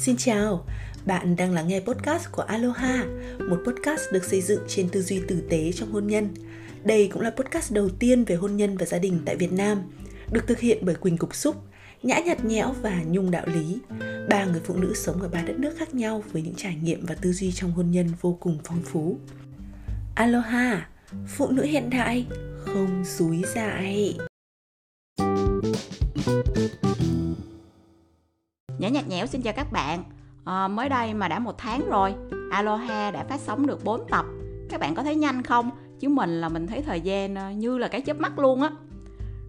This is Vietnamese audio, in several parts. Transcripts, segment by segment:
Xin chào, bạn đang lắng nghe podcast của Aloha, một podcast được xây dựng trên tư duy tử tế trong hôn nhân. Đây cũng là podcast đầu tiên về hôn nhân và gia đình tại Việt Nam, được thực hiện bởi Quỳnh Cục Xúc, Nhã Nhạt Nhẽo và Nhung Đạo Lý, ba người phụ nữ sống ở ba đất nước khác nhau với những trải nghiệm và tư duy trong hôn nhân vô cùng phong phú. Aloha, phụ nữ hiện đại, không dúi dại. Nhã nhạt nhẽo xin chào các bạn à, Mới đây mà đã một tháng rồi Aloha đã phát sóng được 4 tập Các bạn có thấy nhanh không? Chứ mình là mình thấy thời gian ờ, như là cái chớp mắt luôn á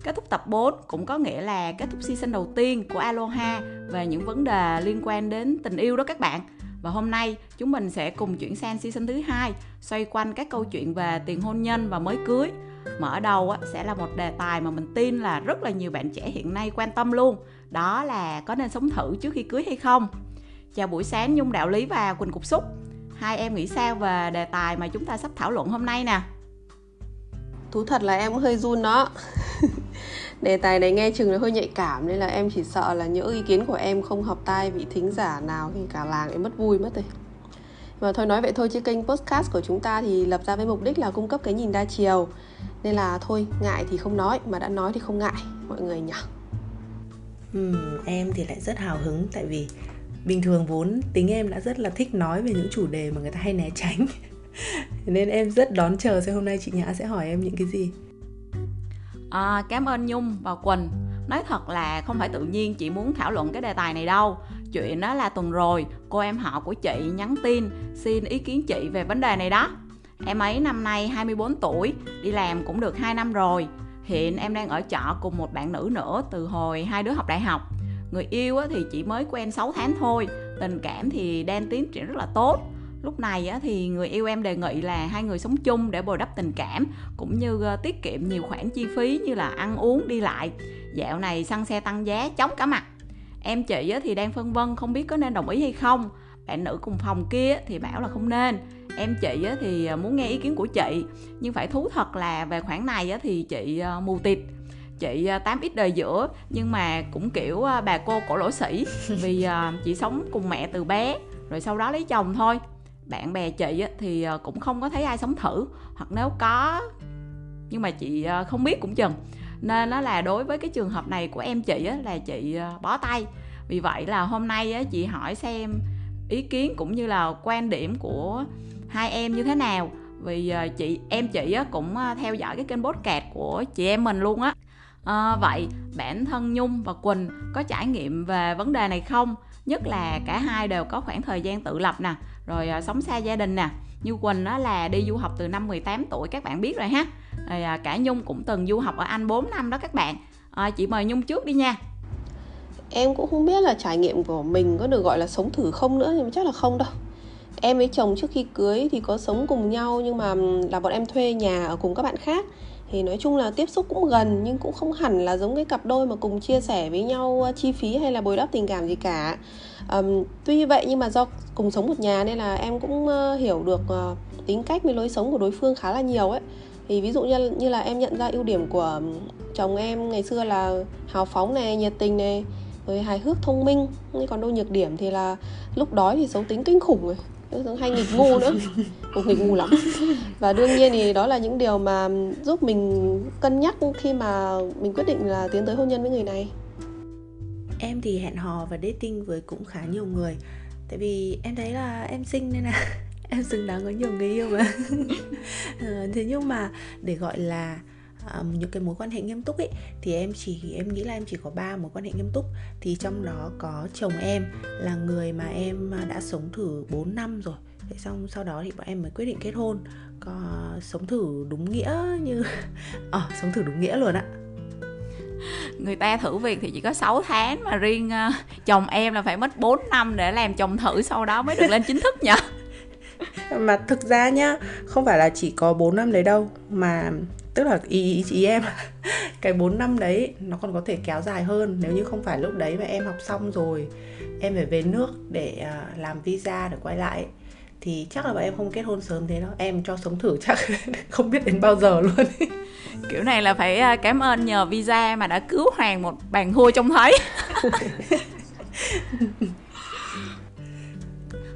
Kết thúc tập 4 cũng có nghĩa là kết thúc season đầu tiên của Aloha về những vấn đề liên quan đến tình yêu đó các bạn. Và hôm nay chúng mình sẽ cùng chuyển sang season thứ hai xoay quanh các câu chuyện về tiền hôn nhân và mới cưới. Mở đầu sẽ là một đề tài mà mình tin là rất là nhiều bạn trẻ hiện nay quan tâm luôn. Đó là có nên sống thử trước khi cưới hay không? Chào buổi sáng Nhung, Đạo Lý và Quỳnh Cục Xúc. Hai em nghĩ sao về đề tài mà chúng ta sắp thảo luận hôm nay nè? Thú thật là em cũng hơi run đó Đề tài này nghe chừng là hơi nhạy cảm Nên là em chỉ sợ là những ý kiến của em không hợp tai vị thính giả nào Thì cả làng em mất vui mất rồi Mà thôi nói vậy thôi, chứ kênh podcast của chúng ta thì lập ra với mục đích là cung cấp cái nhìn đa chiều nên là thôi ngại thì không nói Mà đã nói thì không ngại mọi người nhỉ? Ừ, em thì lại rất hào hứng tại vì bình thường vốn tính em đã rất là thích nói về những chủ đề mà người ta hay né tránh. Nên em rất đón chờ xem hôm nay chị Nhã sẽ hỏi em những cái gì. À, cảm ơn Nhung và Quỳnh. Nói thật là không phải tự nhiên chị muốn thảo luận cái đề tài này đâu. Chuyện đó là tuần rồi cô em họ của chị nhắn tin xin ý kiến chị về vấn đề này đó em ấy năm nay 24 tuổi, đi làm cũng được 2 năm rồi. Hiện em đang ở trọ cùng một bạn nữ nữa từ hồi hai đứa học đại học. Người yêu thì chỉ mới quen 6 tháng thôi, tình cảm thì đang tiến triển rất là tốt. Lúc này thì người yêu em đề nghị là hai người sống chung để bồi đắp tình cảm, cũng như ờ, tiết kiệm nhiều khoản chi phí như là ăn uống, đi lại. Dạo này xăng xe tăng giá chóng cả mặt. Em chị thì đang phân vân không biết có nên đồng ý hay không. Bạn nữ cùng phòng kia thì bảo là không nên em chị á, thì à, muốn nghe ý kiến của chị nhưng phải thú thật là về khoản này á, thì chị à, mù tịt. Chị à, 8 ít đời giữa nhưng mà cũng kiểu bà cô cổ lỗ sĩ vì chị sống cùng mẹ từ bé rồi sau đó lấy chồng thôi. Bạn bè chị thì cũng không có thấy ai sống thử hoặc nếu có nhưng mà chị không biết cũng chừng. Nên nó là đối với cái trường hợp này của em chị là chị bó tay. Vì vậy là hôm nay chị hỏi xem ý kiến cũng như là quan điểm của hai em như thế nào? Vì ờ, chị em chị cũng ờ, theo dõi cái kênh podcast của chị em mình luôn á. À, vậy bản thân nhung và quỳnh có trải nghiệm về vấn đề này không? Nhất là cả hai đều có khoảng thời gian tự lập nè rồi à, sống xa gia đình nè. Như Quỳnh đó là đi du học từ năm 18 tuổi các bạn biết rồi ha. Rồi à, cả Nhung cũng từng du học ở Anh 4 năm đó các bạn. À, chị mời Nhung trước đi nha. Em cũng không biết là trải nghiệm của mình có được gọi là sống thử không nữa nhưng mà chắc là không đâu em với chồng trước khi cưới thì có sống cùng nhau nhưng mà là bọn em thuê nhà ở cùng các bạn khác. Thì nói chung là tiếp xúc cũng gần nhưng cũng không hẳn là giống cái cặp đôi mà cùng chia sẻ với nhau chi phí hay là bồi đắp tình cảm gì cả. Um, tuy như vậy nhưng mà do cùng sống một nhà nên là em cũng uh, hiểu được uh, tính cách với lối sống của đối phương khá là nhiều ấy. Thì ví dụ như như là em nhận ra ưu điểm của chồng em ngày xưa là hào phóng này nhiệt tình này rồi hài hước thông minh còn đâu nhược điểm thì là lúc đói thì xấu tính kinh khủng rồi hay nghịch ngu nữa. Cũng nghịch ngu lắm. Và đương nhiên thì đó là những điều mà giúp mình cân nhắc khi mà mình quyết định là tiến tới hôn nhân với người này. Em thì hẹn hò và dating với cũng khá nhiều người. Tại vì em thấy là em xinh nên là em xứng đáng có nhiều người yêu mà. Ờ, thế nhưng mà để gọi là um, những cái mối quan hệ nghiêm túc ấy thì em chỉ em nghĩ là em chỉ có ba mối quan hệ nghiêm túc. Thì trong đó có chồng em là người mà em đã sống thử 4 năm rồi. Thế xong sau đó thì bọn em mới quyết định kết hôn. Có sống thử đúng nghĩa như ờ à, sống thử đúng nghĩa luôn ạ người ta thử việc thì chỉ có 6 tháng mà riêng uh, chồng em là phải mất 4 năm để làm chồng thử sau đó mới được lên chính thức nhỉ? Mà thực ra nhá không phải là chỉ có 4 năm đấy đâu mà tức là ý, ý, chị em cái 4 năm đấy nó còn có thể kéo dài hơn. Nếu như không phải lúc đấy mà em học xong rồi em phải về nước để uh, làm visa để quay lại thì chắc là bọn em không kết hôn sớm thế đâu. Em cho sống thử chắc không biết đến bao giờ luôn. Kiểu này là phải à, cảm ơn nhờ visa mà đã cứu hoàng một bàn hôi trông thấy.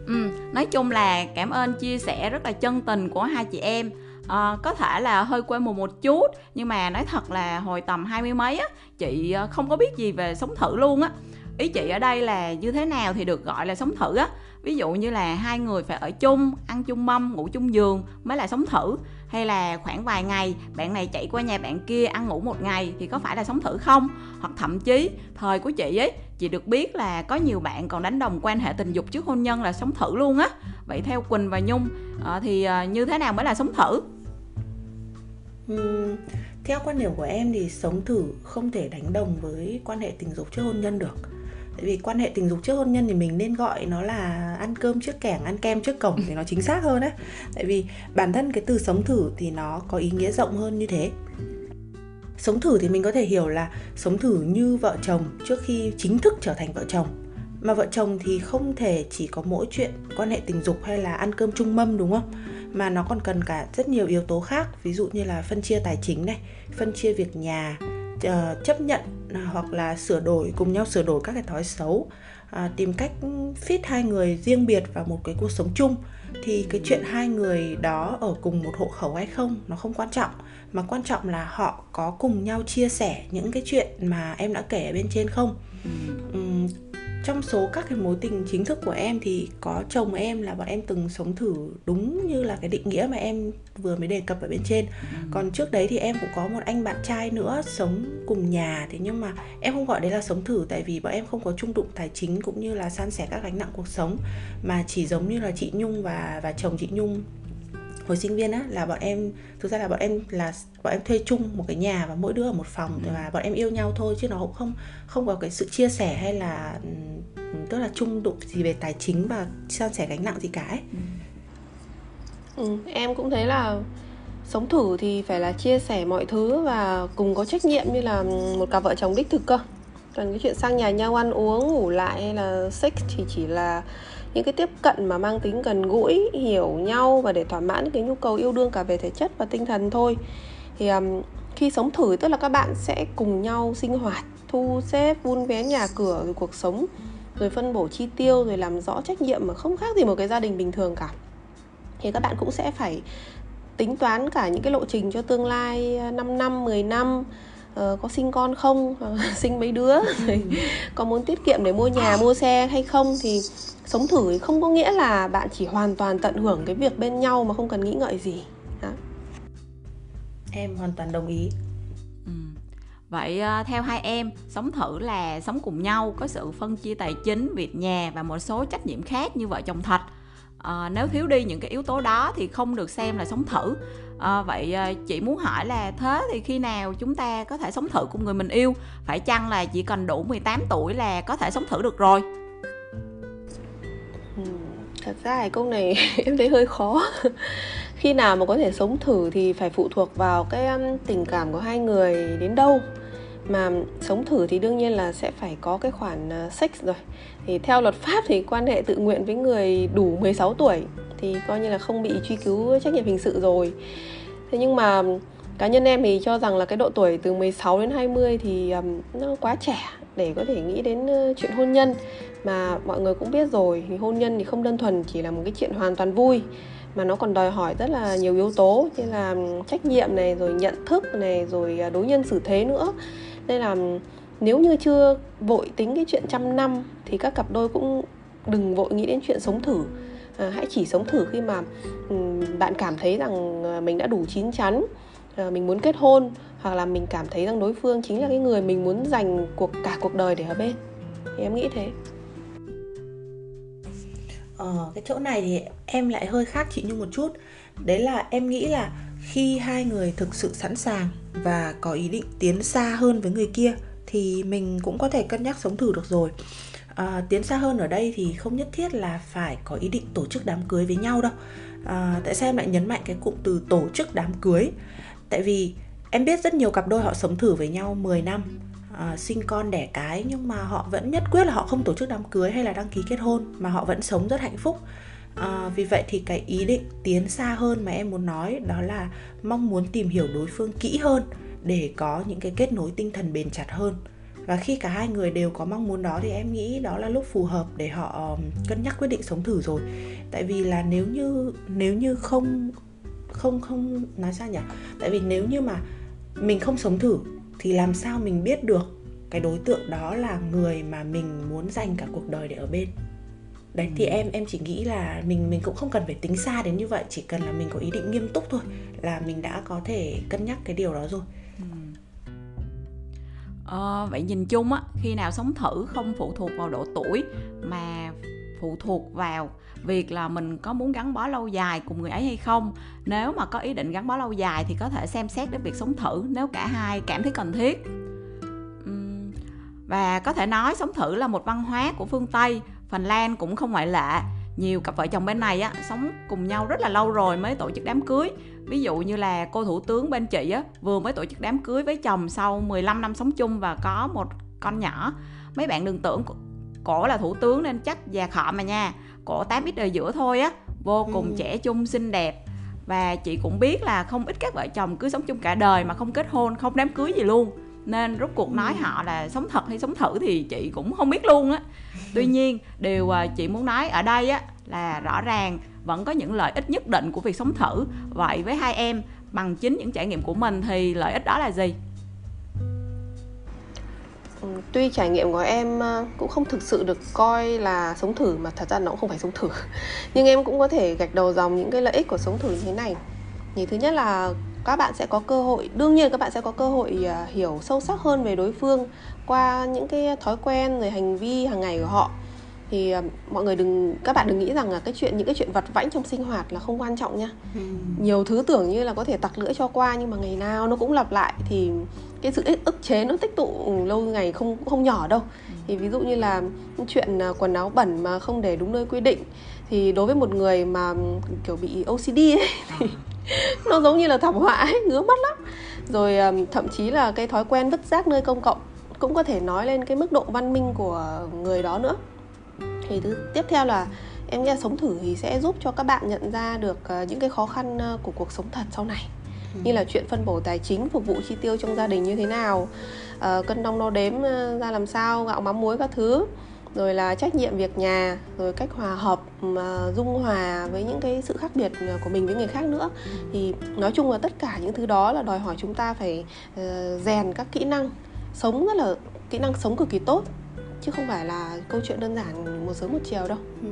Ừ, nói chung là cảm ơn chia sẻ rất là chân tình của hai chị em à, có thể là hơi quê mùa một chút nhưng mà nói thật là hồi tầm hai mươi mấy á chị ờ, không có biết gì về sống thử luôn á. Ý chị ở đây là như thế nào thì được gọi là sống thử á. Ví dụ như là hai người phải ở chung ăn chung mâm ngủ chung giường mới là sống thử. Hay là khoảng vài ngày bạn này chạy qua nhà bạn kia ăn ngủ một ngày thì có phải là sống thử không? Hoặc thậm chí thời của chị ấy chị được biết là có nhiều bạn còn đánh đồng quan hệ tình dục trước hôn nhân là sống thử luôn á. Vậy theo quỳnh và nhung ờ, thì như thế nào mới là sống thử? Uhm, theo quan điểm của em thì sống thử không thể đánh đồng với quan hệ tình dục trước hôn nhân được. Tại vì quan hệ tình dục trước hôn nhân thì mình nên gọi nó là ăn cơm trước kẻng ăn kem trước cổng thì nó chính xác hơn đấy. Tại vì bản thân cái từ sống thử thì nó có ý nghĩa rộng hơn như thế. Sống thử thì mình có thể hiểu là sống thử như vợ chồng trước khi chính thức trở thành vợ chồng mà vợ chồng thì không thể chỉ có mỗi chuyện quan hệ tình dục hay là ăn cơm chung mâm, đúng không? Mà nó còn cần cả rất nhiều yếu tố khác, ví dụ như là phân chia tài chính này, phân chia việc nhà ờ, chấp nhận à, hoặc là sửa đổi, cùng nhau sửa đổi các cái thói xấu à, tìm cách fit hai người riêng biệt vào một cái cuộc sống chung. Thì cái chuyện hai người đó ở cùng một hộ khẩu hay không, nó không quan trọng. Mà quan trọng là họ có cùng nhau chia sẻ những cái chuyện mà em đã kể ở bên trên không? Ừ trong số các cái mối tình chính thức của em thì có chồng em là bọn em từng sống thử đúng như là cái định nghĩa mà em vừa mới đề cập ở bên trên ừ. còn trước đấy thì em cũng có một anh bạn trai nữa sống cùng nhà thế nhưng mà em không gọi đấy là sống thử tại vì bọn em không có chung đụng tài chính cũng như là san sẻ các gánh nặng cuộc sống mà chỉ giống như là chị nhung và và chồng chị nhung hồi sinh viên á là bọn em thực ra là bọn em là bọn em thuê chung một cái nhà và mỗi đứa ở một phòng ừ. và bọn em yêu nhau thôi chứ nó cũng không không có cái sự chia sẻ hay là tức là chung đụng gì về tài chính và san sẻ gánh nặng gì cả ấy. Ừ. ừ, em cũng thấy là sống thử thì phải là chia sẻ mọi thứ và cùng có trách nhiệm như là một cặp vợ chồng đích thực cơ còn cái chuyện sang nhà nhau ăn uống ngủ lại hay là sex thì chỉ là những cái tiếp cận mà mang tính gần gũi hiểu nhau và để thỏa mãn cái nhu cầu yêu đương cả về thể chất và tinh thần thôi. Thì um, khi sống thử tức là các bạn sẽ cùng nhau sinh hoạt thu xếp vun vén nhà cửa rồi cuộc sống rồi phân bổ chi tiêu rồi làm rõ trách nhiệm mà không khác gì một cái gia đình bình thường cả. Thì các bạn cũng sẽ phải tính toán cả những cái lộ trình cho tương lai 5 năm, 10 năm uh, có sinh con không, uh, sinh mấy đứa rồi có muốn tiết kiệm để mua nhà, mua xe hay không thì sống thử thì không có nghĩa là bạn chỉ hoàn toàn tận hưởng cái việc bên nhau mà không cần nghĩ ngợi gì đó. em hoàn toàn đồng ý ừ. Vậy ờ, theo hai em, sống thử là sống cùng nhau, có sự phân chia tài chính, việc nhà và một số trách nhiệm khác như vợ chồng thật. À, nếu thiếu đi những cái yếu tố đó thì không được xem là sống thử. À, vậy ờ, chị muốn hỏi là thế thì khi nào chúng ta có thể sống thử cùng người mình yêu? Phải chăng là chỉ cần đủ 18 tuổi là có thể sống thử được rồi? Ừ, thật ra cái câu này em thấy hơi khó khi nào mà có thể sống thử thì phải phụ thuộc vào cái tình cảm của hai người đến đâu mà sống thử thì đương nhiên là sẽ phải có cái khoản ờ, sex rồi thì theo luật pháp thì quan hệ tự nguyện với người đủ 16 tuổi thì coi như là không bị truy cứu trách nhiệm hình sự rồi. Thế nhưng mà cá nhân em thì cho rằng là cái độ tuổi từ 16 đến 20 thì um, nó quá trẻ để có thể nghĩ đến uh, chuyện hôn nhân. Mà mọi người cũng biết rồi thì hôn nhân thì không đơn thuần chỉ là một cái chuyện hoàn toàn vui mà nó còn đòi hỏi rất là nhiều yếu tố như là trách nhiệm này rồi nhận thức này rồi à, đối nhân xử thế nữa. Nên là nếu như chưa vội tính cái chuyện trăm năm thì các cặp đôi cũng đừng vội nghĩ đến chuyện sống thử. Ờ, hãy chỉ sống thử khi mà ừ, bạn cảm thấy rằng ờ, mình đã đủ chín chắn ờ, mình muốn kết hôn hoặc là mình cảm thấy rằng đối phương chính là cái người mình muốn dành cuộc cả cuộc đời để ở bên. Thì em nghĩ thế. Ờ, cái chỗ này thì em lại hơi khác chị Nhung một chút. Đấy là em nghĩ là khi hai người thực sự sẵn sàng và có ý định tiến xa hơn với người kia thì mình cũng có thể cân nhắc sống thử được rồi à, tiến xa hơn ở đây thì không nhất thiết là phải có ý định tổ chức đám cưới với nhau đâu. À, tại sao em lại nhấn mạnh cái cụm từ tổ chức đám cưới? Tại vì em biết rất nhiều cặp đôi họ sống thử với nhau 10 năm à, sinh con đẻ cái nhưng mà họ vẫn nhất quyết là họ không tổ chức đám cưới hay là đăng ký kết hôn mà họ vẫn sống rất hạnh phúc. À, vì vậy thì cái ý định tiến xa hơn mà em muốn nói đó là mong muốn tìm hiểu đối phương kỹ hơn để có những cái kết nối tinh thần bền chặt hơn và khi cả hai người đều có mong muốn đó thì em nghĩ đó là lúc phù hợp để họ cân nhắc quyết định sống thử rồi. Tại vì là nếu như nếu như không không không nói sao nhỉ? Tại vì nếu như mà mình không sống thử thì làm sao mình biết được cái đối tượng đó là người mà mình muốn dành cả cuộc đời để ở bên? Đấy thì em em chỉ nghĩ là mình mình cũng không cần phải tính xa đến như vậy chỉ cần là mình có ý định nghiêm túc thôi là mình đã có thể cân nhắc cái điều đó rồi Ờ, vậy nhìn chung á khi nào sống thử không phụ thuộc vào độ tuổi mà phụ thuộc vào việc là mình có muốn gắn bó lâu dài cùng người ấy hay không. Nếu mà có ý định gắn bó lâu dài thì có thể xem xét đến việc sống thử nếu cả hai cảm thấy cần thiết. Và có thể nói sống thử là một văn hóa của phương tây phần lan cũng không ngoại lệ. Nhiều cặp vợ chồng bên này á sống cùng nhau rất là lâu rồi mới tổ chức đám cưới ví dụ như là cô thủ tướng bên chị á vừa mới tổ chức đám cưới với chồng sau 15 năm sống chung và có một con nhỏ. Mấy bạn đừng tưởng cổ là thủ tướng nên chắc già khọ mà nha. Cổ 8 ít đời giữa thôi á vô cùng ừ. trẻ trung xinh đẹp. Và chị cũng biết là không ít các vợ chồng cứ sống chung cả đời mà không kết hôn không đám cưới gì luôn. Nên rốt cuộc nói ừ. họ là sống thật hay sống thử thì chị cũng không biết luôn á. Tuy nhiên điều à, chị muốn nói ở đây á là rõ ràng, vẫn có những lợi ích nhất định của việc sống thử. Vậy với hai em, bằng chính những trải nghiệm của mình thì lợi ích đó là gì? Ừ, tuy trải nghiệm của em ờ, cũng không thực sự được coi là sống thử, mà thật ra nó cũng không phải sống thử. Nhưng em cũng có thể gạch đầu dòng những cái lợi ích của sống thử như thế này. Thì thứ nhất là các bạn sẽ có cơ hội, đương nhiên các bạn sẽ có cơ hội ờ, hiểu sâu sắc hơn về đối phương qua những cái thói quen rồi hành vi hàng ngày của họ thì uh, mọi người đừng các bạn đừng nghĩ rằng là cái chuyện những cái chuyện vặt vãnh trong sinh hoạt là không quan trọng nha ừ. nhiều thứ tưởng như là có thể tặc lưỡi cho qua nhưng mà ngày nào nó cũng lặp lại thì cái sự ức chế nó tích tụ lâu ngày không không nhỏ đâu ừ. thì ví dụ như là chuyện uh, quần áo bẩn mà không để đúng nơi quy định thì đối với một người mà kiểu bị OCD ấy thì nó giống như là thảm họa ấy, ngứa mắt lắm rồi thậm chí là cái thói quen vứt rác nơi công cộng cũng có thể nói lên cái mức độ văn minh của người đó nữa thì thứ tiếp theo là em nghĩ là sống thử thì sẽ giúp cho các bạn nhận ra được uh, những cái khó khăn uh, của cuộc sống thật sau này ừ. như là chuyện phân bổ tài chính phục vụ chi tiêu trong gia đình như thế nào uh, cân đong đo đếm ra làm sao gạo mắm muối các thứ rồi là trách nhiệm việc nhà rồi cách hòa hợp mà dung hòa với những cái sự khác biệt của mình với người khác nữa ừ. thì nói chung là tất cả những thứ đó là đòi hỏi chúng ta phải rèn các kỹ năng sống rất là kỹ năng sống cực kỳ tốt chứ không phải là câu chuyện đơn giản một sớm một chiều đâu. Ừ.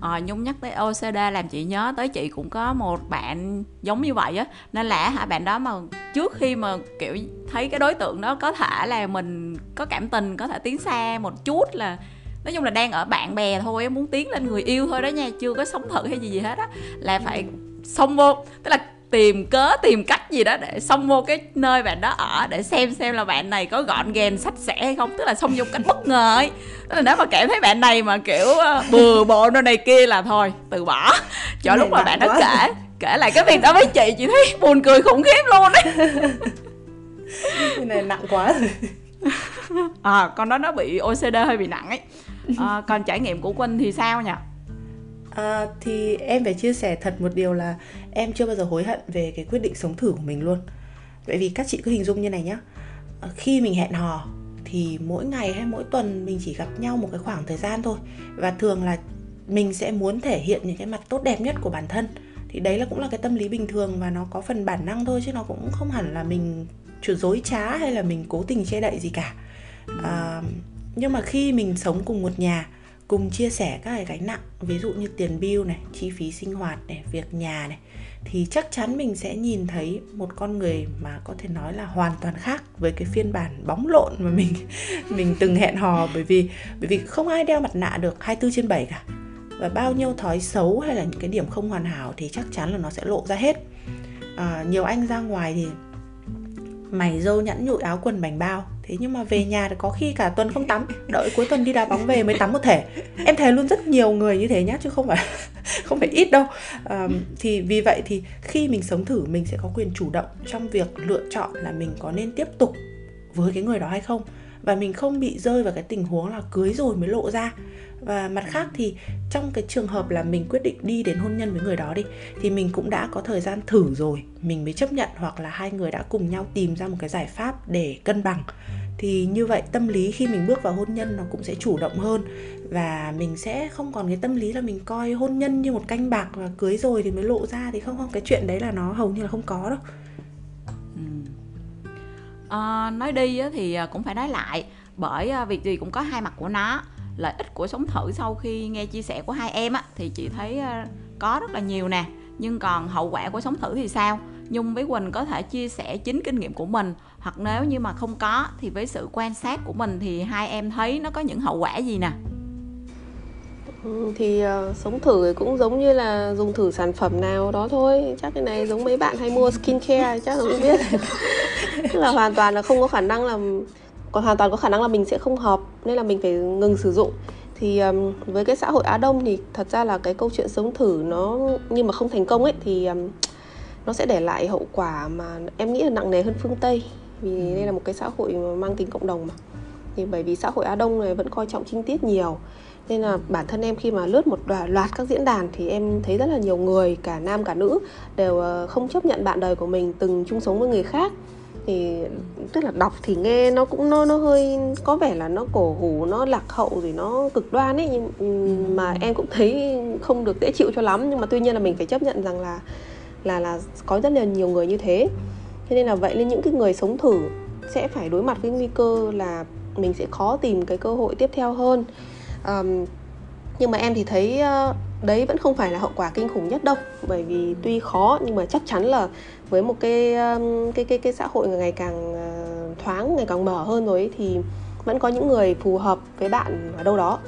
À, nhung nhắc tới OCD làm chị nhớ tới chị cũng có một bạn giống như vậy á. Nên là hả bạn đó mà trước khi mà kiểu thấy cái đối tượng đó có thể là mình có cảm tình có thể tiến xa một chút là nói chung là đang ở bạn bè thôi muốn tiến lên người yêu thôi đó nha chưa có sống thử hay gì gì hết á là phải xông vô. Tức là tìm cớ tìm cách gì đó để xông vô cái nơi bạn đó ở để xem xem là bạn này có gọn gàng sạch sẽ hay không. Tức là xông vô cách bất ngờ ấy. Tức là nếu mà cảm thấy bạn này mà kiểu ờ, bừa bộ nơi này kia là thôi từ bỏ. Cho lúc mà bạn đó kể kể lại cái việc đó với chị chị thấy buồn cười khủng khiếp luôn đấy cái này nặng quá rồi. À con đó nó bị OCD hơi bị nặng ấy. À, còn trải nghiệm của Quynh thì sao nhỉ À, thì em phải chia sẻ thật một điều là em chưa bao giờ hối hận về cái quyết định sống thử của mình luôn. Vậy vì các chị cứ hình dung như này nhá. À, Khi mình hẹn hò thì mỗi ngày hay mỗi tuần mình chỉ gặp nhau một cái khoảng thời gian thôi. Và thường là mình sẽ muốn thể hiện những cái mặt tốt đẹp nhất của bản thân. Thì đấy là cũng là cái tâm lý bình thường và nó có phần bản năng thôi Chứ nó cũng không hẳn là mình dối trá hay là mình cố tình che đậy gì cả. À, Nhưng mà khi mình sống cùng một nhà cùng chia sẻ các cái gánh nặng ví dụ như tiền bill này chi phí sinh hoạt này việc nhà này thì chắc chắn mình sẽ nhìn thấy một con người mà có thể nói là hoàn toàn khác với cái phiên bản bóng lộn mà mình mình từng hẹn hò. Bởi vì bởi vì không ai đeo mặt nạ được 24 trên 7 cả. Và bao nhiêu thói xấu hay là những cái điểm không hoàn hảo thì chắc chắn là nó sẽ lộ ra hết. À, nhiều anh ra ngoài thì mày dâu nhẵn nhụi áo quần bành bao thế nhưng mà về nhà thì có khi cả tuần không tắm đợi cuối tuần đi đá bóng về mới tắm một thể. Em thấy luôn rất nhiều người như thế nhá chứ không phải không phải ít đâu. À, thì vì vậy thì khi mình sống thử mình sẽ có quyền chủ động trong việc lựa chọn là mình có nên tiếp tục với cái người đó hay không. Và mình không bị rơi vào cái tình huống là cưới rồi mới lộ ra và mặt khác thì trong cái trường hợp là mình quyết định đi đến hôn nhân với người đó đi thì mình cũng đã có thời gian thử rồi. Mình mới chấp nhận hoặc là hai người đã cùng nhau tìm ra một cái giải pháp để cân bằng. Thì như vậy tâm lý khi mình bước vào hôn nhân nó cũng sẽ chủ động hơn. Và mình sẽ không còn cái tâm lý là mình coi hôn nhân như một canh bạc và cưới rồi thì mới lộ ra thì không không cái chuyện đấy là nó hầu như là không có đâu. Ừ. À, nói đi thì à, cũng phải nói lại bởi à, việc gì cũng có hai mặt của nó lợi ích của sống thử sau khi nghe chia sẻ của hai em á thì chị thấy à, có rất là nhiều nè. Nhưng còn hậu quả của sống thử thì sao? Nhung với quỳnh có thể chia sẻ chính kinh nghiệm của mình hoặc nếu như mà không có thì với sự quan sát của mình thì hai em thấy nó có những hậu quả gì nè? Ừ, thì uh, sống thử cũng giống như là dùng thử sản phẩm nào đó thôi. Chắc cái này giống mấy bạn hay mua skincare chắc là không biết. Tức là hoàn toàn là không có khả năng là còn hoàn toàn có khả năng là mình sẽ không hợp nên là mình phải ngừng sử dụng. Thì um, với cái xã hội Á Đông thì thật ra là cái câu chuyện sống thử nó nhưng mà không thành công ấy thì um, nó sẽ để lại hậu quả mà em nghĩ là nặng nề hơn phương Tây. Vì đây là một cái xã hội mang tính cộng đồng mà. Thì bởi vì xã hội Á Đông này vẫn coi trọng chi tiết nhiều. Nên là bản thân em khi mà lướt một loạt các diễn đàn thì em thấy rất là nhiều người cả nam cả nữ đều ờ, không chấp nhận bạn đời của mình từng chung sống với người khác thì tức là đọc thì nghe nó cũng nó nó hơi có vẻ là nó cổ hủ nó lạc hậu rồi nó cực đoan ấy. Nhưng ừ, mà em cũng thấy không được dễ chịu cho lắm. Nhưng mà tuy nhiên là mình phải chấp nhận rằng là là là có rất là nhiều người như thế. Thế nên là vậy nên những cái người sống thử sẽ phải đối mặt với nguy cơ là mình sẽ khó tìm cái cơ hội tiếp theo hơn. Um, nhưng mà em thì thấy uh, đấy vẫn không phải là hậu quả kinh khủng nhất đâu. Bởi vì tuy khó nhưng mà chắc chắn là với một cái cái cái cái xã hội ngày càng ờ, thoáng ngày càng mở hơn rồi ấy, thì vẫn có những người phù hợp với bạn ở đâu đó.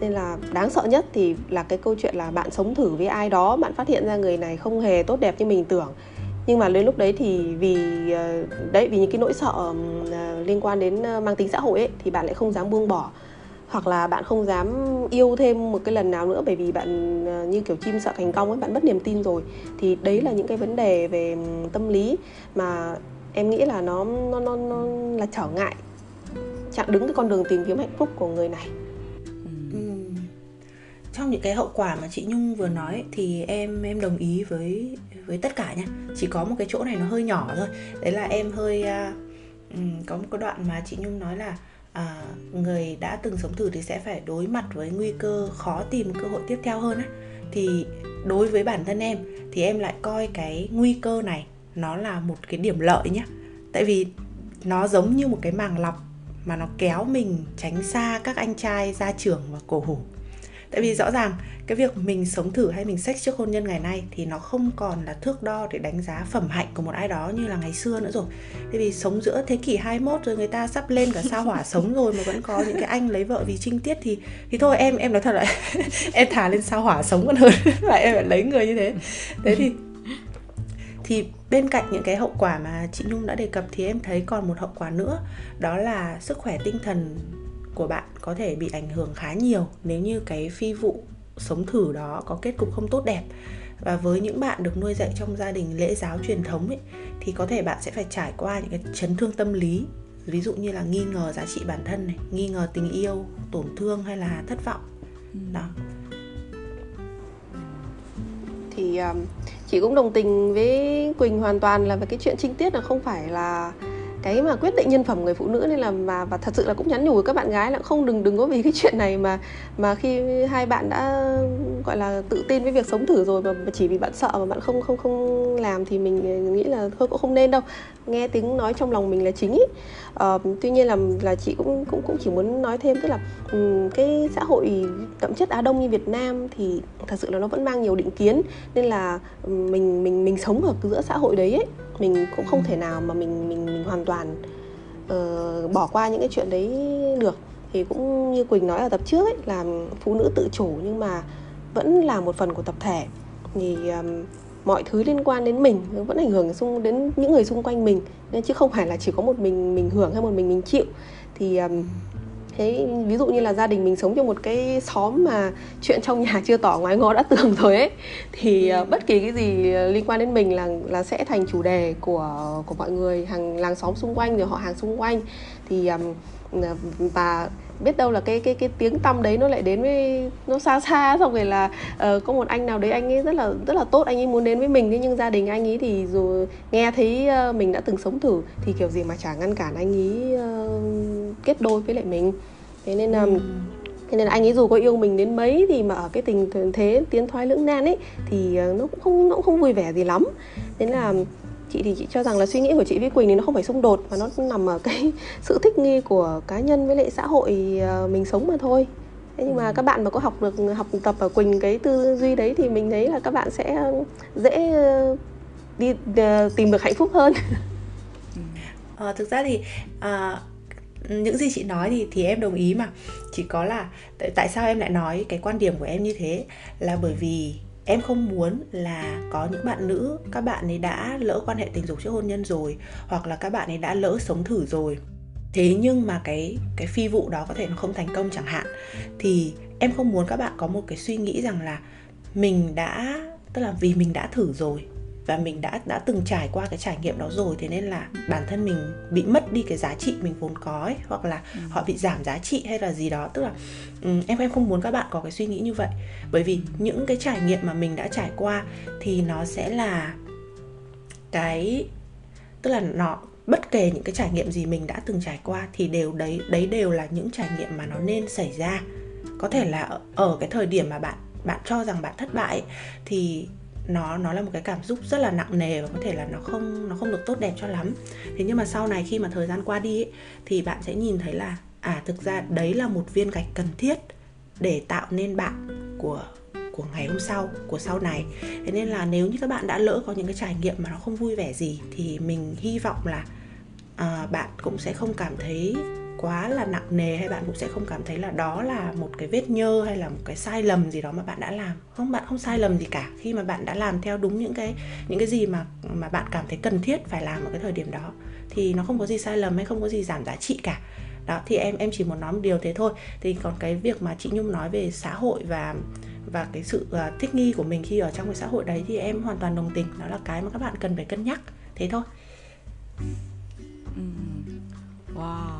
Nên là đáng sợ nhất thì là cái câu chuyện là bạn sống thử với ai đó bạn phát hiện ra người này không hề tốt đẹp như mình tưởng. Nhưng mà đến lúc đấy thì vì ờ, đấy vì những cái nỗi sợ ờ, liên quan đến mang tính xã hội ấy thì bạn lại không dám buông bỏ hoặc là bạn không dám yêu thêm một cái lần nào nữa bởi vì bạn ờ, như kiểu chim sợ thành công ấy bạn mất niềm tin rồi. Thì đấy là những cái vấn đề về tâm lý mà em nghĩ là nó nó nó, nó là trở ngại. Chặn đứng cái con đường tìm kiếm hạnh phúc của người này. Trong những cái hậu quả mà chị Nhung vừa nói thì em em đồng ý với với tất cả nha. Chỉ có một cái chỗ này nó hơi nhỏ thôi. Đấy là em hơi uh, có một cái đoạn mà chị Nhung nói là à, người đã từng sống thử thì sẽ phải đối mặt với nguy cơ khó tìm cơ hội tiếp theo hơn á. Thì đối với bản thân em thì em lại coi cái nguy cơ này nó là một cái điểm lợi nhé tại vì nó giống như một cái màng lọc mà nó kéo mình tránh xa các anh trai gia trưởng và cổ hủ tại vì rõ ràng cái việc mình sống thử hay mình sex trước hôn nhân ngày nay thì nó không còn là thước đo để đánh giá phẩm hạnh của một ai đó như là ngày xưa nữa rồi. Tại vì sống giữa thế kỷ 21 rồi người ta sắp lên cả sao hỏa sống rồi mà vẫn có những cái anh lấy vợ vì trinh tiết thì thì thôi em em nói thật là em thả lên sao hỏa sống còn hơn. Là em phải lấy người như thế. Thế thì thì bên cạnh những cái hậu quả mà chị Nhung đã đề cập thì em thấy còn một hậu quả nữa đó là sức khỏe tinh thần của bạn có thể bị ảnh hưởng khá nhiều nếu như cái phi vụ sống thử đó có kết cục không tốt đẹp. Và với những bạn được nuôi dạy trong gia đình lễ giáo truyền thống ấy, thì có thể bạn sẽ phải trải qua những cái chấn thương tâm lý. Ví dụ như là nghi ngờ giá trị bản thân này nghi ngờ tình yêu tổn thương hay là thất vọng. Ừ. đó. Thì um, chị cũng đồng tình với quỳnh hoàn toàn là về cái chuyện trinh tiết là không phải là cái mà quyết định nhân phẩm người phụ nữ nên là mà và thật sự là cũng nhắn nhủ với các bạn gái là không đừng đừng có vì cái chuyện này mà mà khi hai bạn đã gọi là tự tin với việc sống thử rồi mà chỉ vì bạn sợ mà bạn không không không làm thì mình ờ, nghĩ là thôi cũng không nên đâu. Nghe tiếng nói trong lòng mình là chính ý. Uh, tuy nhiên là là chị cũng cũng cũng chỉ muốn nói thêm tức là um, cái xã hội đậm chất Á Đông như Việt Nam thì thật sự là nó vẫn mang nhiều định kiến nên là mình mình mình sống ở giữa xã hội đấy ấy mình cũng không thể nào mà mình mình mình hoàn toàn uh, bỏ qua những cái chuyện đấy được. Thì cũng như quỳnh nói ở tập trước ấy là phụ nữ tự chủ nhưng mà vẫn là một phần của tập thể. Thì um, mọi thứ liên quan đến mình vẫn ảnh hưởng đến những người xung quanh mình. Nên chứ không phải là chỉ có một mình mình hưởng hay một mình mình chịu. Thì um, thế ví dụ như là gia đình mình sống trong một cái xóm mà chuyện trong nhà chưa tỏ ngoài ngõ đã tường rồi ấy thì ừ. bất kỳ cái gì liên quan đến mình là là sẽ thành chủ đề của của mọi người hàng làng xóm xung quanh rồi họ hàng xung quanh thì um, và biết đâu là cái cái cái tiếng tăm đấy nó lại đến với nó xa xa xong rồi là uh, có một anh nào đấy anh ấy rất là rất là tốt anh ấy muốn đến với mình thế nhưng gia đình anh ấy thì dù nghe thấy uh, mình đã từng sống thử thì kiểu gì mà chả ngăn cản anh ấy uh, kết đôi với lại mình. Thế nên là uh, thế nên là anh ấy dù có yêu mình đến mấy thì mà ở cái tình thế tiến thoái lưỡng nan ấy thì nó cũng không nó cũng không vui vẻ gì lắm. Nên là chị thì chị cho rằng là suy nghĩ của chị với Quỳnh thì nó không phải xung đột mà nó nằm ở cái sự thích nghi của cá nhân với lại xã hội ờ, mình sống mà thôi. Thế nhưng mà ừ. các bạn mà có học được học tập ở Quỳnh cái tư duy đấy thì mình thấy là các bạn sẽ dễ ờ, đi ờ, tìm được hạnh phúc hơn. Ờ, thực ra thì à, những gì chị nói thì thì em đồng ý mà. Chỉ có là tại, tại sao em lại nói cái quan điểm của em như thế? Là bởi vì em không muốn là có những bạn nữ, các bạn ấy đã lỡ quan hệ tình dục trước hôn nhân rồi, hoặc là các bạn ấy đã lỡ sống thử rồi. Thế nhưng mà cái cái phi vụ đó có thể nó không thành công chẳng hạn. Thì em không muốn các bạn có một cái suy nghĩ rằng là mình đã, tức là vì mình đã thử rồi và mình đã đã từng trải qua cái trải nghiệm đó rồi thế nên là bản thân mình bị mất đi cái giá trị mình vốn có ấy, hoặc là ừ. họ bị giảm giá trị hay là gì đó. Tức là um, em em không muốn các bạn có cái suy nghĩ như vậy. Bởi vì những cái trải nghiệm mà mình đã trải qua thì nó sẽ là cái tức là nó bất kể những cái trải nghiệm gì mình đã từng trải qua thì đều đấy đấy đều là những trải nghiệm mà nó nên xảy ra. Có thể là ở, ở cái thời điểm mà bạn bạn cho rằng bạn thất bại thì nó nó là một cái cảm xúc rất là nặng nề và có thể là nó không nó không được tốt đẹp cho lắm. Thế nhưng mà sau này khi mà thời gian qua đi ấy, thì bạn sẽ nhìn thấy là à thực ra đấy là một viên gạch cần thiết để tạo nên bạn của của ngày hôm sau của sau này. Thế nên là nếu như các bạn đã lỡ có những cái trải nghiệm mà nó không vui vẻ gì thì mình hy vọng là à, bạn cũng sẽ không cảm thấy quá là nặng nề hay bạn cũng sẽ không cảm thấy là đó là một cái vết nhơ hay là một cái sai lầm gì đó mà bạn đã làm? Không bạn không sai lầm gì cả. Khi mà bạn đã làm theo đúng những cái những cái gì mà mà bạn cảm thấy cần thiết phải làm ở cái thời điểm đó thì nó không có gì sai lầm hay không có gì giảm giá trị cả. Đó thì em em chỉ muốn nói một điều thế thôi. Thì còn cái việc mà chị nhung nói về xã hội và và cái sự uh, thích nghi của mình khi ở trong cái xã hội đấy thì em hoàn toàn đồng tình. Đó là cái mà các bạn cần phải cân nhắc. Thế thôi. Wow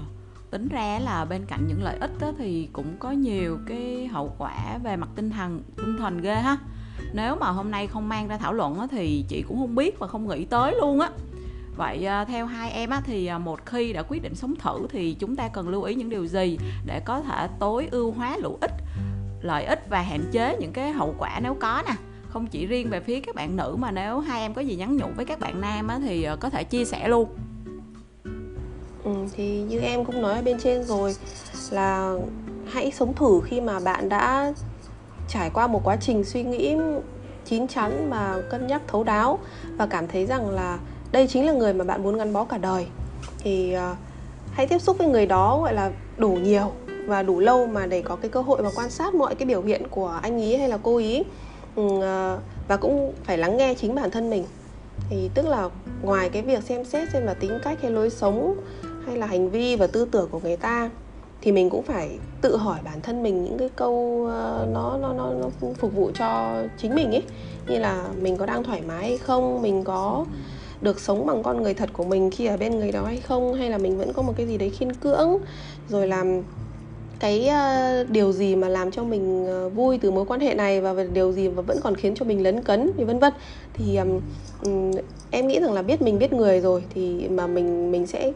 tính ra là bên cạnh những lợi ích đó thì cũng có nhiều cái hậu quả về mặt tinh thần tinh thần ghê ha. Nếu mà hôm nay không mang ra thảo luận á, thì chị cũng không biết và không nghĩ tới luôn á. Vậy à, theo hai em á, thì à, một khi đã quyết định sống thử thì chúng ta cần lưu ý những điều gì để có thể tối ưu hóa lợi ích lợi ích và hạn chế những cái hậu quả nếu có nè? Không chỉ riêng về phía các bạn nữ mà nếu hai em có gì nhắn nhủ với các bạn nam á, thì à, có thể chia sẻ luôn. Ừ, thì như em cũng nói ở bên trên rồi là hãy sống thử khi mà bạn đã trải qua một quá trình suy nghĩ chín chắn và cân nhắc thấu đáo và cảm thấy rằng là đây chính là người mà bạn muốn gắn bó cả đời. Thì uh, hãy tiếp xúc với người đó gọi là đủ nhiều và đủ lâu mà để có cái cơ hội mà quan sát mọi cái biểu hiện của anh ý hay là cô ý. Ừ, uh, và cũng phải lắng nghe chính bản thân mình. Thì tức là ngoài cái việc xem xét xem là tính cách hay lối sống hay là hành vi và tư tưởng của người ta thì mình cũng phải tự hỏi bản thân mình những cái câu ờ, nó nó nó nó phục vụ cho chính mình ấy. Như là mình có đang thoải mái hay không mình có được sống bằng con người thật của mình khi ở bên người đó hay không hay là mình vẫn có một cái gì đấy khiên cưỡng. Rồi làm cái uh, điều gì mà làm cho mình uh, vui từ mối quan hệ này và điều gì mà vẫn còn khiến cho mình lấn cấn thì vân vân. Thì um, um, em nghĩ rằng là biết mình biết người rồi thì mà mình mình sẽ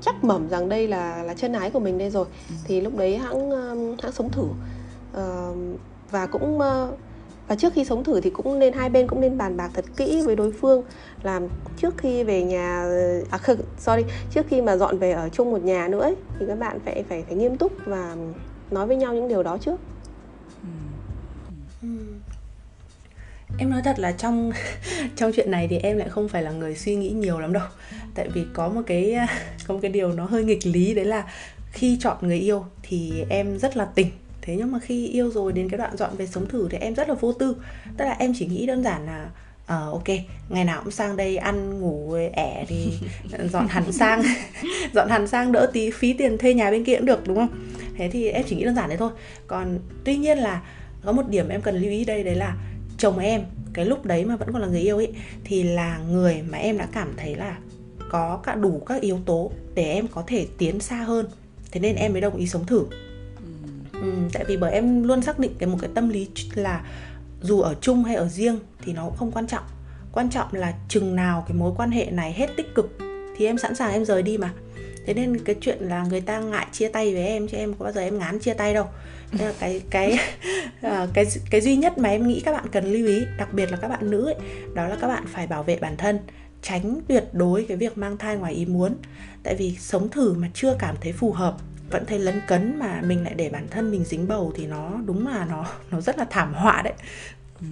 chắc mẩm rằng đây là là chân ái của mình đây rồi. Ừ. thì lúc đấy hãng hãng sống thử. Uh, và cũng uh, và trước khi sống thử thì cũng nên hai bên cũng nên bàn bạc thật kỹ với đối phương. Làm trước khi về nhà à không, sorry trước khi mà dọn về ở chung một nhà nữa ấy, thì các bạn phải phải phải nghiêm túc và nói với nhau những điều đó trước. Ừ. Ừ. Em nói thật là trong trong chuyện này thì em lại không phải là người suy nghĩ nhiều lắm đâu tại vì có một cái à, có một cái điều nó hơi nghịch lý đấy là khi chọn người yêu thì em rất là tỉnh thế nhưng mà khi yêu rồi đến cái đoạn dọn về sống thử thì em rất là vô tư. Tức là em chỉ nghĩ đơn giản là uh, ok ngày nào cũng sang đây ăn ngủ ẻ thì dọn hẳn sang dọn hẳn sang đỡ tí phí tiền thuê nhà bên kia cũng được đúng không? Thế thì em chỉ nghĩ đơn giản thế thôi. Còn tuy nhiên là có một điểm em cần lưu ý đây đấy là chồng em cái lúc đấy mà vẫn còn là người yêu ấy thì là người mà em đã cảm thấy là có cả đủ các yếu tố để em có thể tiến xa hơn. Thế nên em mới đồng ý sống thử. Ừ, tại vì bởi em luôn xác định cái một cái tâm lý là dù ở chung hay ở riêng thì nó cũng không quan trọng. Quan trọng là chừng nào cái mối quan hệ này hết tích cực thì em sẵn sàng em rời đi mà. Thế nên cái chuyện là người ta ngại chia tay với em chứ em có bao giờ em ngán chia tay đâu. Thế là cái cái uh, cái cái duy nhất mà em nghĩ các bạn cần lưu ý đặc biệt là các bạn nữ ấy, đó là các bạn phải bảo vệ bản thân tránh tuyệt đối cái việc mang thai ngoài ý muốn. Tại vì sống thử mà chưa cảm thấy phù hợp vẫn thấy lấn cấn mà mình lại để bản thân mình dính bầu thì nó đúng là nó nó rất là thảm họa đấy. Ừ.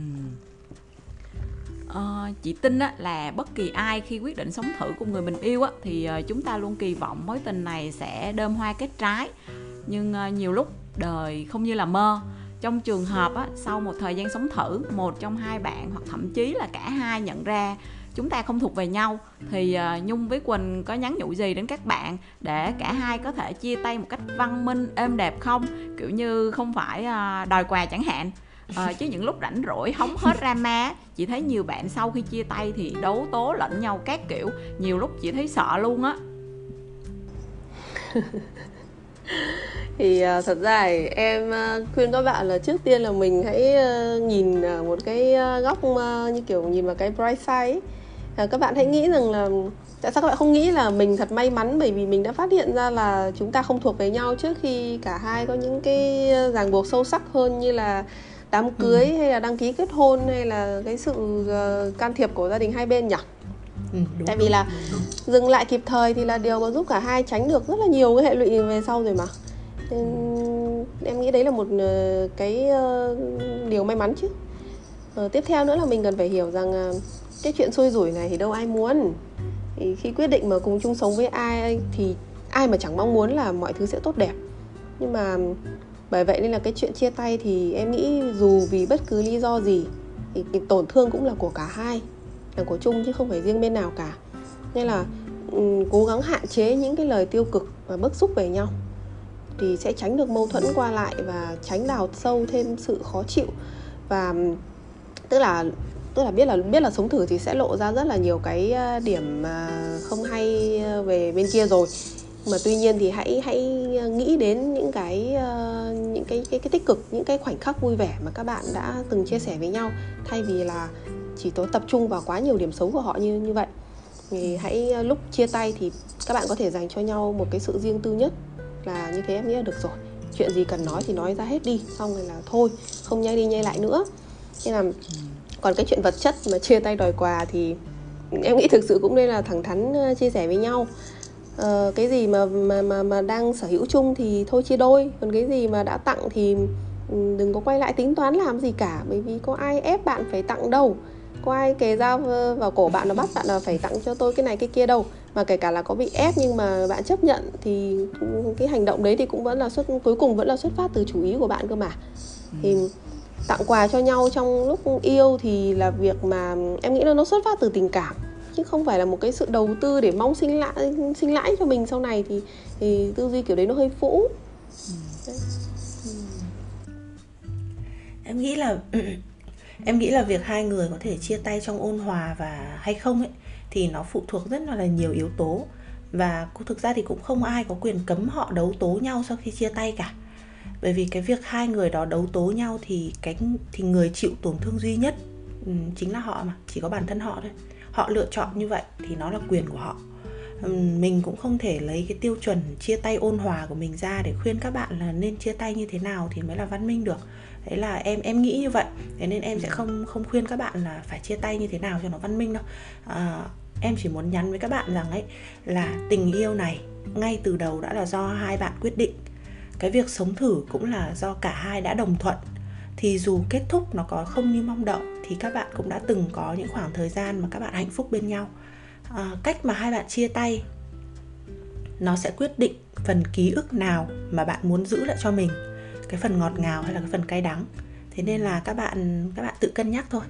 Ờ, chị tin á, là bất kỳ ai khi quyết định sống thử cùng người mình yêu á, thì ờ, chúng ta luôn kỳ vọng mối tình này sẽ đơm hoa kết trái. Nhưng ờ, nhiều lúc đời không như là mơ. Trong trường hợp á, sau một thời gian sống thử một trong hai bạn hoặc thậm chí là cả hai nhận ra chúng ta không thuộc về nhau thì uh, nhung với quỳnh có nhắn nhủ gì đến các bạn để cả hai có thể chia tay một cách văn minh êm đẹp không? Kiểu như không phải uh, đòi quà chẳng hạn. À, chứ những lúc rảnh rỗi hóng hết drama chị thấy nhiều bạn sau khi chia tay thì đấu tố lẫn nhau các kiểu nhiều lúc chị thấy sợ luôn á. Thì uh, thật ra thì em uh, khuyên các bạn là trước tiên là mình hãy uh, nhìn uh, một cái uh, góc uh, như kiểu nhìn vào cái bright side ấy. Uh, các bạn hãy nghĩ rằng là tại sao các bạn không nghĩ là mình thật may mắn bởi vì mình đã phát hiện ra là chúng ta không thuộc về nhau trước khi cả hai có những cái ràng buộc sâu sắc hơn như là đám cưới ừ. hay là đăng ký kết hôn hay là cái sự uh, can thiệp của gia đình hai bên nhỉ ừ, đúng, tại vì là đúng, đúng. dừng lại kịp thời thì là điều mà giúp cả hai tránh được rất là nhiều cái hệ lụy về sau rồi mà nên em nghĩ đấy là một uh, cái uh, điều may mắn chứ uh, tiếp theo nữa là mình cần phải hiểu rằng uh, cái chuyện xui rủi này thì đâu ai muốn. Thì khi quyết định mà cùng chung sống với ai thì ai mà chẳng mong muốn là mọi thứ sẽ tốt đẹp. Nhưng mà bởi vậy nên là cái chuyện chia tay thì em nghĩ dù vì bất cứ lý do gì thì thì tổn thương cũng là của cả hai là của chung chứ không phải riêng bên nào cả. Nên là um, cố gắng hạn chế những cái lời tiêu cực và bức xúc về nhau thì sẽ tránh được mâu thuẫn qua lại và tránh đào sâu thêm sự khó chịu. Và tức là tức là biết là biết là sống thử thì sẽ lộ ra rất là nhiều cái à, điểm à, không hay à, về bên kia rồi. Mà tuy nhiên thì hãy hãy nghĩ đến những cái những cái, cái cái tích cực những cái khoảnh khắc vui vẻ mà các bạn đã từng chia sẻ với nhau. Thay vì là chỉ tối tập trung vào quá nhiều điểm xấu của họ như như vậy. Thì hãy lúc chia tay thì các bạn có thể dành cho nhau một cái sự riêng tư nhất là như thế em nghĩ là được rồi. Chuyện gì cần nói thì nói ra hết đi xong rồi là thôi không nhai đi nhai lại nữa. Nên là còn cái chuyện vật chất mà chia tay đòi quà thì em nghĩ thực sự cũng nên là thẳng thắn ờ, chia sẻ với nhau. Ờ, cái gì mà mà mà mà đang sở hữu chung thì thôi chia đôi. Còn cái gì mà đã tặng thì ừ, đừng có quay lại tính toán làm gì cả. Bởi vì có ai ép bạn phải tặng đâu. Có ai kề dao ờ, vào cổ bạn là bắt bạn là phải tặng cho tôi cái này cái kia đâu. Mà kể cả là có bị ép nhưng mà bạn chấp nhận thì cái hành động đấy thì cũng vẫn là xuất cuối cùng vẫn là xuất phát từ chủ ý của bạn cơ mà. Thì tặng quà cho nhau trong lúc yêu thì là việc mà em nghĩ là nó xuất phát từ tình cảm, chứ không phải là một cái sự đầu tư để mong sinh lãi sinh lãi cho mình sau này thì thì tư duy kiểu đấy nó hơi phũ ừ. em nghĩ là, em nghĩ là việc hai người có thể chia tay trong ôn hòa và hay không ấy, thì nó phụ thuộc rất là nhiều yếu tố và thực ra thì cũng không ai có quyền cấm họ đấu tố nhau sau khi chia tay cả bởi vì cái việc hai người đó đấu tố nhau thì cái thì người chịu tổn thương duy nhất ừ, chính là họ mà chỉ có bản thân họ thôi. Họ lựa chọn như vậy thì nó là quyền của họ. Ừ, mình cũng không thể lấy cái tiêu chuẩn chia tay ôn hòa của mình ra để khuyên các bạn là nên chia tay như thế nào thì mới là văn minh được. Đấy là em em nghĩ như vậy. Thế nên em sẽ không không khuyên các bạn là phải chia tay như thế nào cho nó văn minh đâu. À, em chỉ muốn nhắn với các bạn rằng ấy là tình yêu này ngay từ đầu đã là do hai bạn quyết định cái việc sống thử cũng là do cả hai đã đồng thuận. Thì dù kết thúc nó có không như mong đợi thì các bạn cũng đã từng có những khoảng thời gian mà các bạn hạnh phúc bên nhau. À, cách mà hai bạn chia tay nó sẽ quyết định phần ký ức nào mà bạn muốn giữ lại cho mình. Cái phần ngọt ngào hay là cái phần cay đắng. Thế nên là các bạn các bạn tự cân nhắc thôi.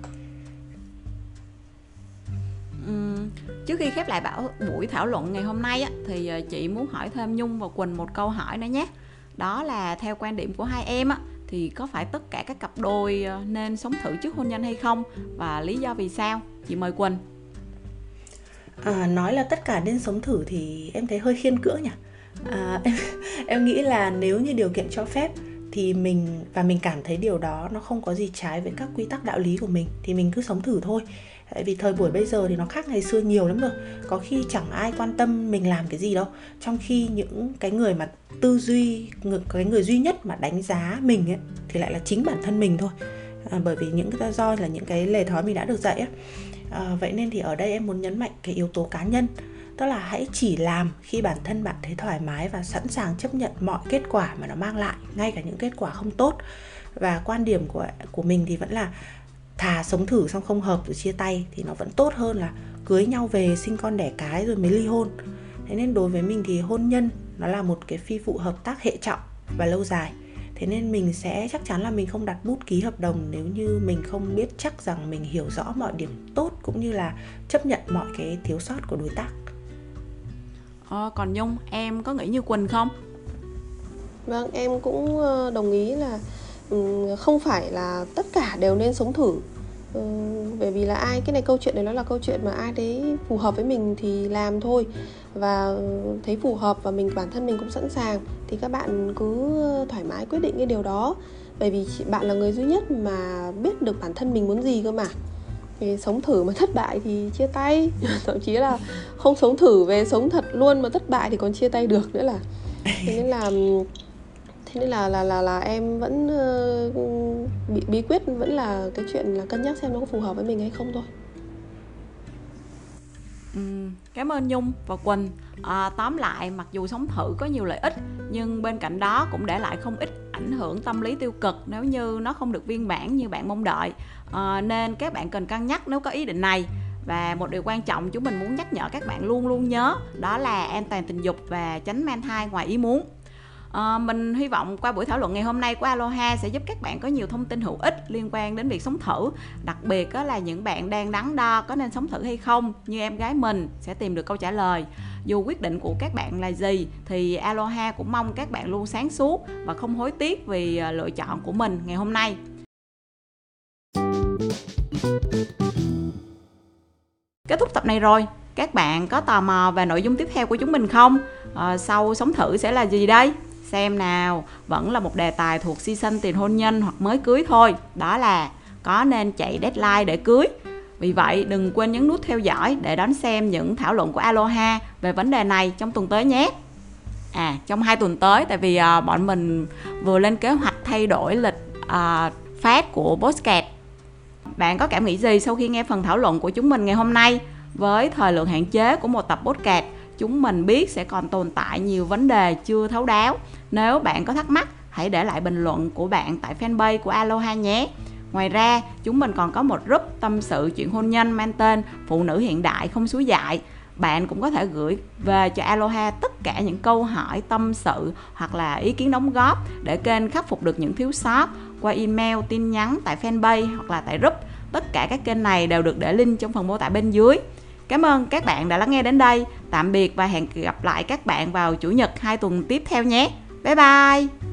Uhm, trước khi khép lại bảo buổi thảo luận ngày hôm nay á, thì ờ, chị muốn hỏi thêm nhung và quỳnh một câu hỏi nữa nhé đó là theo quan điểm của hai em á thì có phải tất cả các cặp đôi ờ, nên sống thử trước hôn nhân hay không? Và lý do vì sao? Chị mời quỳnh. À, nói là tất cả nên sống thử thì em thấy hơi khiên cưỡng nhỉ? À, em em nghĩ là nếu như điều kiện cho phép thì mình và mình cảm thấy điều đó nó không có gì trái với các quy tắc đạo lý của mình thì mình cứ sống thử thôi tại vì thời buổi bây giờ thì nó khác ngày xưa nhiều lắm rồi. Có khi chẳng ai quan tâm mình làm cái gì đâu. Trong khi những cái người mà tư duy cái người duy nhất mà đánh giá mình ấy thì lại là chính bản thân mình thôi. À, bởi vì những cái do là những cái lề thói mình đã được dạy ấy à, vậy nên thì ở đây em muốn nhấn mạnh cái yếu tố cá nhân. Tức là hãy chỉ làm khi bản thân bạn thấy thoải mái và sẵn sàng chấp nhận mọi kết quả mà nó mang lại ngay cả những kết quả không tốt. Và quan điểm của của mình thì vẫn là thà sống thử xong không hợp rồi chia tay thì nó vẫn tốt hơn là cưới nhau về sinh con đẻ cái rồi mới ly hôn. Thế nên đối với mình thì hôn nhân nó là một cái phi vụ hợp tác hệ trọng và lâu dài. Thế nên mình sẽ chắc chắn là mình không đặt bút ký hợp đồng nếu như mình không biết chắc rằng mình hiểu rõ mọi điểm tốt cũng như là chấp nhận mọi cái thiếu sót của đối tác. Ờ, còn nhung em có nghĩ như quỳnh không? Vâng em cũng ờ, đồng ý là Ừ, không phải là tất cả đều nên sống thử. Ừ, bởi vì là ai cái này câu chuyện này nó là câu chuyện mà ai đấy phù hợp với mình thì làm thôi. Và thấy phù hợp và mình bản thân mình cũng sẵn sàng thì các bạn cứ thoải mái quyết định cái điều đó. Bởi vì bạn là người duy nhất mà biết được bản thân mình muốn gì cơ mà. Thì sống thử mà thất bại thì chia tay. Thậm chí là không sống thử về sống thật luôn mà thất bại thì còn chia tay được nữa là. Thế nên là thế nên là là là là em vẫn ờ, uh, bí, bí quyết vẫn là cái chuyện là cân nhắc xem nó có phù hợp với mình hay không thôi. Ừ, cảm ơn Nhung và Quỳnh. À, Tóm lại mặc dù sống thử có nhiều lợi ích Nhưng bên cạnh đó cũng để lại không ít ảnh hưởng tâm lý tiêu cực Nếu như nó không được viên mãn như bạn mong đợi. À, Nên các bạn cần cân nhắc nếu có ý định này. Và một điều quan trọng chúng mình muốn nhắc nhở các bạn luôn luôn nhớ đó là an toàn tình dục và tránh mang thai ngoài ý muốn. À, mình hy vọng qua buổi thảo luận ngày hôm nay của Aloha sẽ giúp các bạn có nhiều thông tin hữu ích liên quan đến việc sống thử. Đặc biệt đó là những bạn đang đắn đo có nên sống thử hay không như em gái mình sẽ tìm được câu trả lời. Dù quyết định của các bạn là gì thì Aloha cũng mong các bạn luôn sáng suốt và không hối tiếc vì ờ, lựa chọn của mình ngày hôm nay. Kết thúc tập này rồi các bạn có tò mò về nội dung tiếp theo của chúng mình không? À, sau sống thử sẽ là gì đây? Xem nào. Vẫn là một đề tài thuộc si xanh tiền hôn nhân hoặc mới cưới thôi. Đó là có nên chạy deadline để cưới. Vì vậy đừng quên nhấn nút theo dõi để đón xem những thảo luận của Aloha về vấn đề này trong tuần tới nhé. À trong hai tuần tới tại vì uh, bọn mình vừa lên kế hoạch thay đổi lịch uh, phát của postcard bạn có cảm nghĩ gì sau khi nghe phần thảo luận của chúng mình ngày hôm nay với thời lượng hạn chế của một tập podcast chúng mình biết sẽ còn tồn tại nhiều vấn đề chưa thấu đáo nếu bạn có thắc mắc hãy để lại bình luận của bạn tại fanpage của Aloha nhé Ngoài ra, chúng mình còn có một group tâm sự chuyện hôn nhân mang tên Phụ nữ hiện đại không suối dại. Bạn cũng có thể gửi về cho Aloha tất cả những câu hỏi, tâm sự hoặc là ý kiến đóng góp để kênh khắc phục được những thiếu sót qua email, tin nhắn tại fanpage hoặc là tại group. Tất cả các kênh này đều được để link trong phần mô tả bên dưới. Cảm ơn các bạn đã lắng nghe đến đây. Tạm biệt và hẹn gặp lại các bạn vào chủ nhật hai tuần tiếp theo nhé. Bye bye.